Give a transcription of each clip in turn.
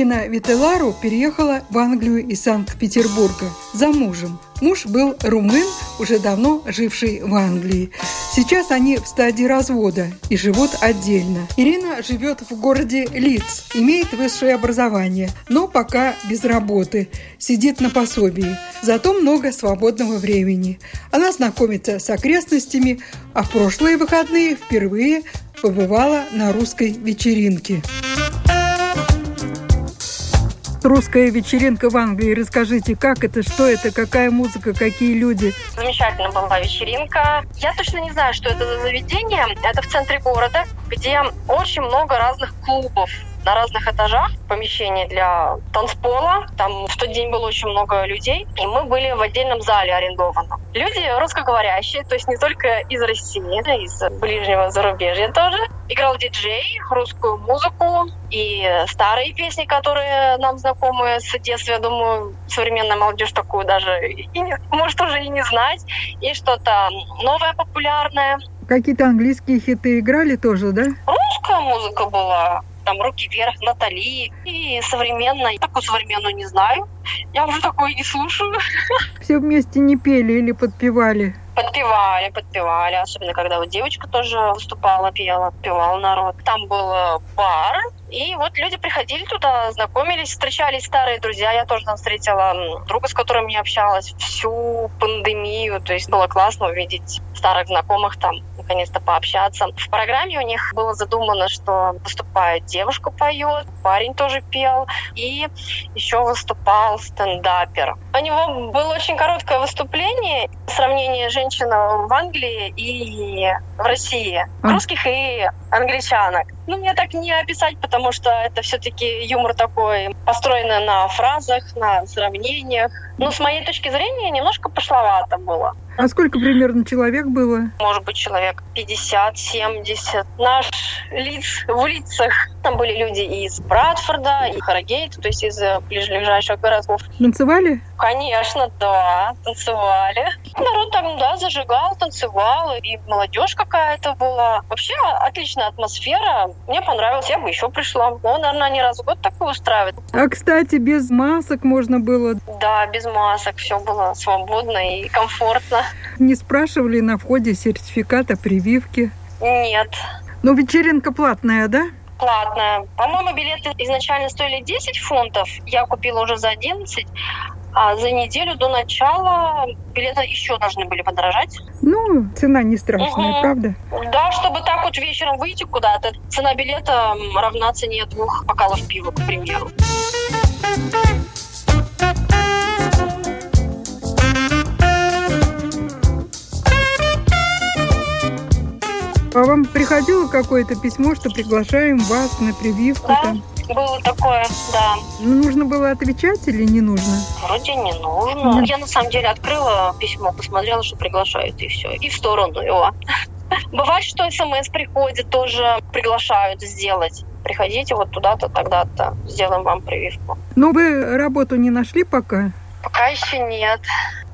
Ирина Вителару переехала в Англию из Санкт-Петербурга за мужем. Муж был румын, уже давно живший в Англии. Сейчас они в стадии развода и живут отдельно. Ирина живет в городе Лидс, имеет высшее образование, но пока без работы, сидит на пособии. Зато много свободного времени. Она знакомится с окрестностями, а в прошлые выходные впервые побывала на русской вечеринке. Русская вечеринка в Англии. Расскажите, как это, что это, какая музыка, какие люди? Замечательно была вечеринка. Я точно не знаю, что это за заведение. Это в центре города, где очень много разных клубов на разных этажах помещение для танцпола. Там в тот день было очень много людей, и мы были в отдельном зале арендованном. Люди русскоговорящие, то есть не только из России, да, из ближнего зарубежья тоже. Играл диджей, русскую музыку и старые песни, которые нам знакомы с детства. Я думаю, современная молодежь такую даже и не, может уже и не знать. И что-то новое, популярное. Какие-то английские хиты играли тоже, да? Русская музыка была там «Руки вверх», «Натали» и современная. Такую современную не знаю. Я уже такое не слушаю. Все вместе не пели или подпевали? Подпевали, подпевали. Особенно, когда вот девочка тоже выступала, пела, певал народ. Там был э, бар, и вот люди приходили туда, знакомились, встречались старые друзья. Я тоже там встретила друга, с которым не общалась всю пандемию. То есть было классно увидеть старых знакомых там, наконец-то пообщаться. В программе у них было задумано, что выступает девушка поет, парень тоже пел, и еще выступал стендапер. У него было очень короткое выступление, сравнение женщин в Англии и в России, русских и англичанок. Ну, мне так не описать, потому что это все-таки юмор такой, построенный на фразах, на сравнениях. Ну, с моей точки зрения, немножко пошловато было. А сколько примерно человек было? Может быть, человек 50-70. Наш лиц в лицах. Там были люди из Братфорда, и Харрогейта, то есть из ближайших городов. Танцевали? Конечно, да, танцевали. Народ там, да, зажигал, танцевал, и молодежь какая-то была. Вообще отличная атмосфера. Мне понравилось, я бы еще пришла. Но, наверное, не раз в год такое устраивает. А, кстати, без масок можно было? Да, без масок. Все было свободно и комфортно. Не спрашивали на входе сертификата прививки? Нет. Но вечеринка платная, да? Платная. По-моему, билеты изначально стоили 10 фунтов. Я купила уже за 11. А за неделю до начала билеты еще должны были подорожать. Ну, цена не страшная, угу. правда? Да, чтобы так вот вечером выйти куда-то, цена билета равна цене двух бокалов пива, к примеру. А вам приходило какое-то письмо, что приглашаем вас на прививку? Да, там? Было такое, да. Ну, нужно было отвечать или не нужно? Вроде не нужно. Mm. Я на самом деле открыла письмо, посмотрела, что приглашают, и все. И в сторону его. Бывает, что смс приходит, тоже приглашают сделать. Приходите вот туда-то, тогда-то, сделаем вам прививку. Но вы работу не нашли пока? Пока еще нет.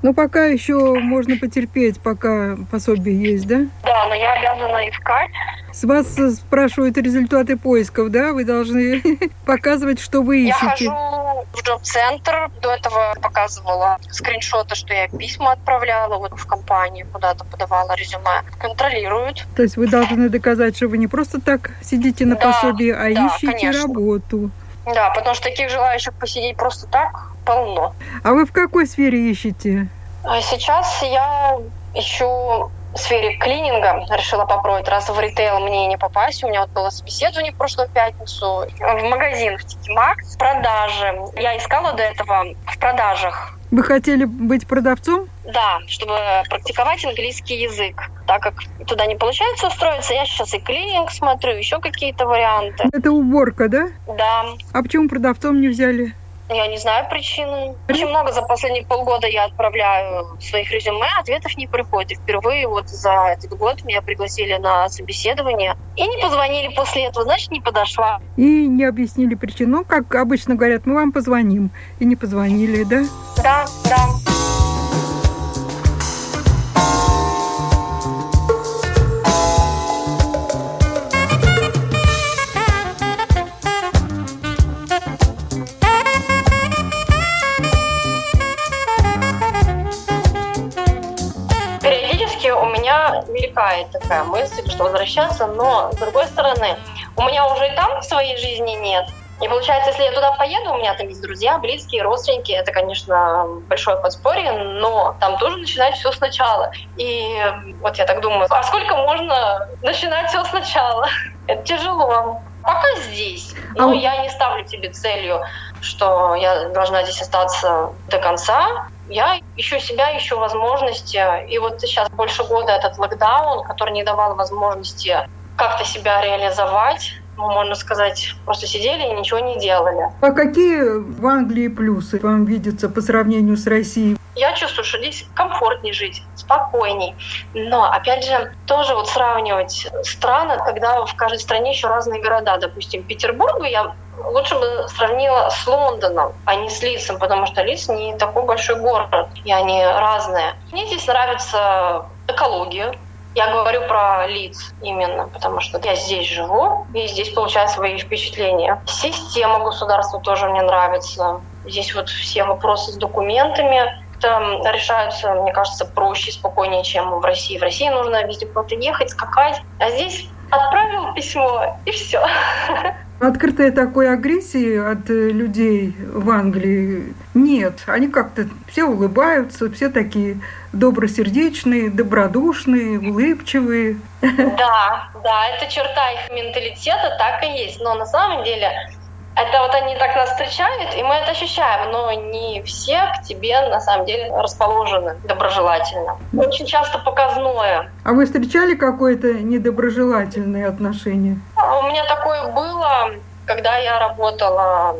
Ну, пока еще можно потерпеть, пока пособие есть, да? Да, но я обязана искать. С вас спрашивают результаты поисков, да? Вы должны показывать, что вы ищете. Я хожу в джоб-центр. До этого показывала скриншоты, что я письма отправляла вот в компанию, куда-то подавала резюме. Контролируют. То есть вы должны доказать, что вы не просто так сидите на да, пособии, а да, ищете конечно. работу. Да, потому что таких желающих посидеть просто так полно. А вы в какой сфере ищете? А сейчас я ищу в сфере клининга решила попробовать, раз в ритейл мне не попасть. У меня вот было собеседование в прошлую пятницу в магазин в Тики Макс, продажи. Я искала до этого в продажах. Вы хотели быть продавцом? Да, чтобы практиковать английский язык. Так как туда не получается устроиться, я сейчас и клининг смотрю, еще какие-то варианты. Это уборка, да? Да. А почему продавцом не взяли? Я не знаю причины. Очень много за последние полгода я отправляю своих резюме, ответов не приходит. И впервые вот за этот год меня пригласили на собеседование. И не позвонили после этого, значит, не подошла. И не объяснили причину. Как обычно говорят, мы вам позвоним. И не позвонили, да? Да, да. мелькает такая мысль, что возвращаться, но с другой стороны, у меня уже и там своей жизни нет. И получается, если я туда поеду, у меня там есть друзья, близкие, родственники, это, конечно, большое подспорье, но там тоже начинать все сначала. И вот я так думаю, а сколько можно начинать все сначала? Это тяжело. Пока здесь. Но а... я не ставлю тебе целью, что я должна здесь остаться до конца я ищу себя, ищу возможности. И вот сейчас больше года этот локдаун, который не давал возможности как-то себя реализовать, можно сказать, просто сидели и ничего не делали. А какие в Англии плюсы вам видятся по сравнению с Россией? Я чувствую, что здесь комфортнее жить, спокойней. Но, опять же, тоже вот сравнивать страны, когда в каждой стране еще разные города. Допустим, Петербург я лучше бы сравнила с Лондоном, а не с Лицем, потому что Лиц не такой большой город, и они разные. Мне здесь нравится экология, я говорю про лиц именно, потому что я здесь живу и здесь получаю свои впечатления. Система государства тоже мне нравится. Здесь вот все вопросы с документами там решаются, мне кажется, проще, спокойнее, чем в России. В России нужно везде куда-то ехать, скакать, а здесь отправил письмо и все. Открытой такой агрессии от э, людей в Англии нет. Они как-то все улыбаются, все такие добросердечные, добродушные, улыбчивые. Да, да, это черта их менталитета, так и есть. Но на самом деле это вот они так нас встречают, и мы это ощущаем, но не все к тебе на самом деле расположены доброжелательно. Очень часто показное. А вы встречали какое-то недоброжелательное отношение? А у меня такое было, когда я работала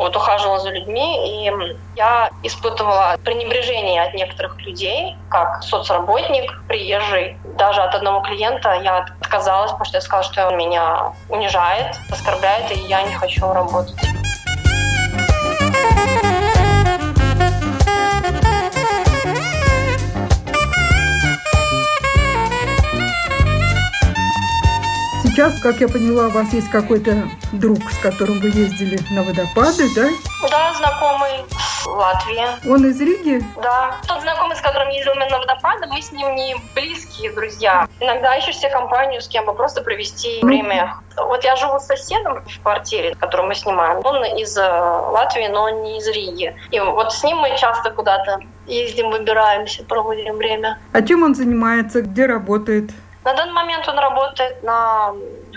вот ухаживала за людьми, и я испытывала пренебрежение от некоторых людей, как соцработник, приезжий. Даже от одного клиента я отказалась, потому что я сказала, что он меня унижает, оскорбляет, и я не хочу работать. Сейчас, как я поняла, у вас есть какой-то друг, с которым вы ездили на водопады, да? Да, знакомый Латвия. Он из Риги? Да. Тот знакомый, с которым ездил на водопады, мы с ним не близкие друзья. Иногда ищешь себе компанию, с кем бы просто провести mm. время. Вот я живу с соседом в квартире, которую мы снимаем. Он из э, Латвии, но не из Риги. И вот с ним мы часто куда-то ездим, выбираемся, проводим время. А чем он занимается? Где работает? На данный момент он работает на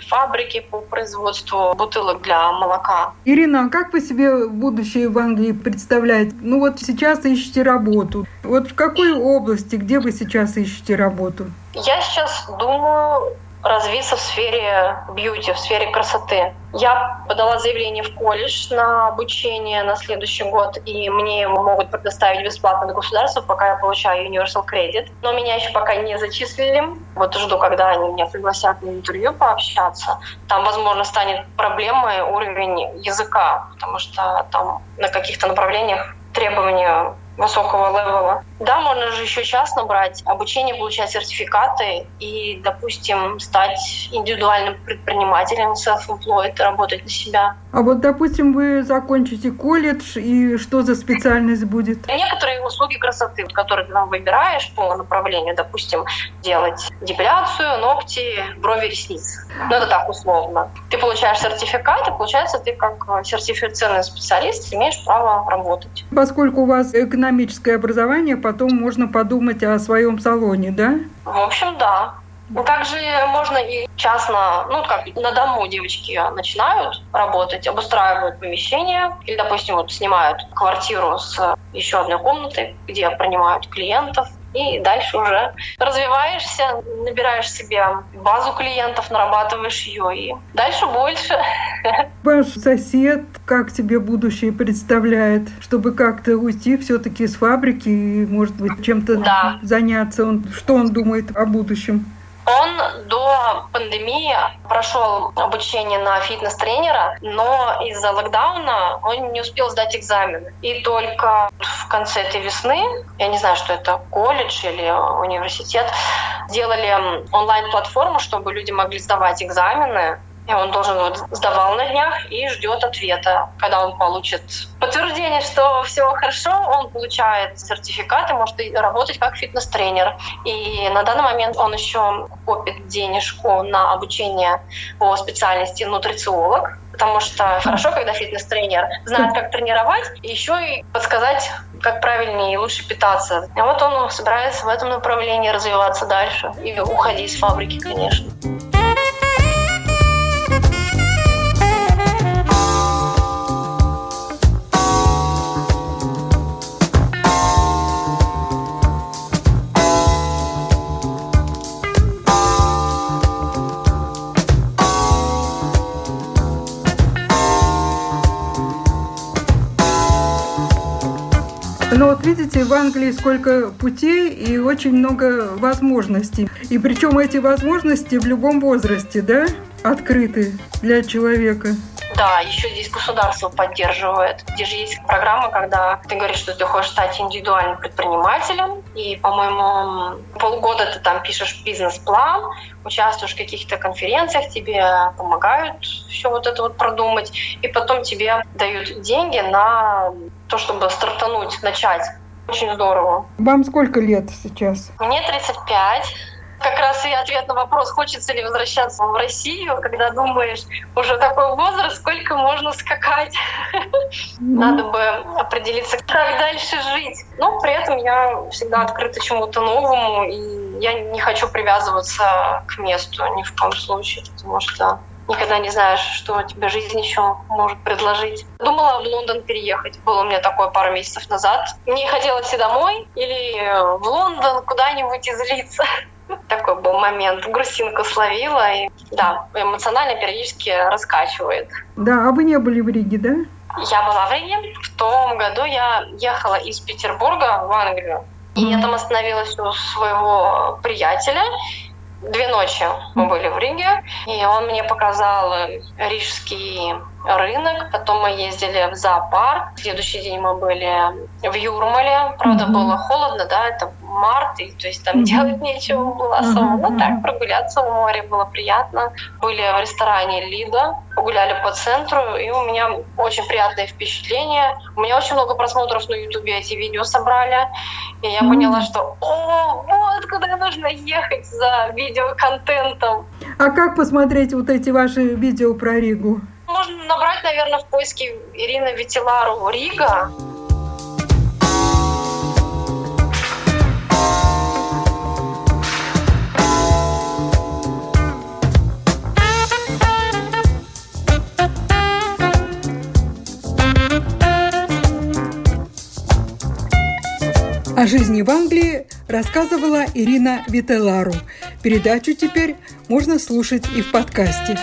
фабрике по производству бутылок для молока. Ирина, а как вы себе будущее в Англии представляете? Ну вот сейчас ищете работу. Вот в какой области, где вы сейчас ищете работу? Я сейчас думаю развиться в сфере бьюти, в сфере красоты. Я подала заявление в колледж на обучение на следующий год, и мне могут предоставить бесплатно до государства, пока я получаю Universal Credit. Но меня еще пока не зачислили. Вот жду, когда они меня пригласят на интервью пообщаться. Там, возможно, станет проблемой уровень языка, потому что там на каких-то направлениях требования высокого левела. Да, можно же еще частно брать обучение, получать сертификаты и, допустим, стать индивидуальным предпринимателем, self-employed, работать на себя. А вот, допустим, вы закончите колледж, и что за специальность будет? Некоторые услуги красоты, которые ты там выбираешь по направлению, допустим, делать депиляцию, ногти, брови, ресницы. Ну, это так условно. Ты получаешь сертификат, и получается, ты как сертифицированный специалист имеешь право работать. Поскольку у вас экономическое образование, потом можно подумать о своем салоне, да? В общем, да. Ну, также можно и частно, ну, как на дому девочки начинают работать, обустраивают помещение, или, допустим, вот снимают квартиру с еще одной комнатой, где принимают клиентов, и дальше уже развиваешься, набираешь себе базу клиентов, нарабатываешь ее, и дальше больше. Ваш сосед как тебе будущее представляет, чтобы как-то уйти все-таки с фабрики и, может быть, чем-то да. заняться? Он, что он думает о будущем? Он до пандемии прошел обучение на фитнес-тренера, но из-за локдауна он не успел сдать экзамен. И только в конце этой весны, я не знаю, что это колледж или университет, сделали онлайн-платформу, чтобы люди могли сдавать экзамены он должен вот сдавал на днях и ждет ответа. Когда он получит подтверждение, что все хорошо, он получает сертификат и может работать как фитнес-тренер. И на данный момент он еще копит денежку на обучение по специальности нутрициолог, потому что хорошо, когда фитнес-тренер знает, как тренировать, и еще и подсказать, как правильнее и лучше питаться. И вот он собирается в этом направлении развиваться дальше и уходить с фабрики, конечно. Но вот видите, в Англии сколько путей и очень много возможностей. И причем эти возможности в любом возрасте, да, открыты для человека. Да, еще здесь государство поддерживает. Здесь же есть программа, когда ты говоришь, что ты хочешь стать индивидуальным предпринимателем, и, по-моему, полгода ты там пишешь бизнес-план, участвуешь в каких-то конференциях, тебе помогают все вот это вот продумать, и потом тебе дают деньги на то, чтобы стартануть, начать. Очень здорово. Вам сколько лет сейчас? Мне 35 как раз и ответ на вопрос, хочется ли возвращаться в Россию, когда думаешь, уже такой возраст, сколько можно скакать. Ну. Надо бы определиться, как дальше жить. Но при этом я всегда открыта чему-то новому, и я не хочу привязываться к месту ни в коем случае, потому что никогда не знаешь, что тебе жизнь еще может предложить. Думала в Лондон переехать. Было у меня такое пару месяцев назад. Мне хотелось и домой, или в Лондон куда-нибудь излиться. Такой был момент. Грустинку словила. И, да, эмоционально периодически раскачивает. Да, а вы не были в Риге, да? Я была в Риге. В том году я ехала из Петербурга в Англию. И я там остановилась у своего приятеля. Две ночи мы были в Риге, и он мне показал рижский рынок, потом мы ездили в зоопарк, в следующий день мы были в Юрмале, правда mm-hmm. было холодно, да, это март, и то есть там mm-hmm. делать нечего было особо, mm-hmm. ну так, прогуляться в море было приятно. Были в ресторане Лида, погуляли по центру, и у меня очень приятное впечатление. У меня очень много просмотров на Ютубе эти видео собрали, и я mm-hmm. поняла, что о, вот куда нужно ехать за видеоконтентом. А как посмотреть вот эти ваши видео про Ригу? Можно набрать, наверное, в поиске Ирина Ветилару Рига. О жизни в Англии рассказывала Ирина Вителару. Передачу теперь можно слушать и в подкасте.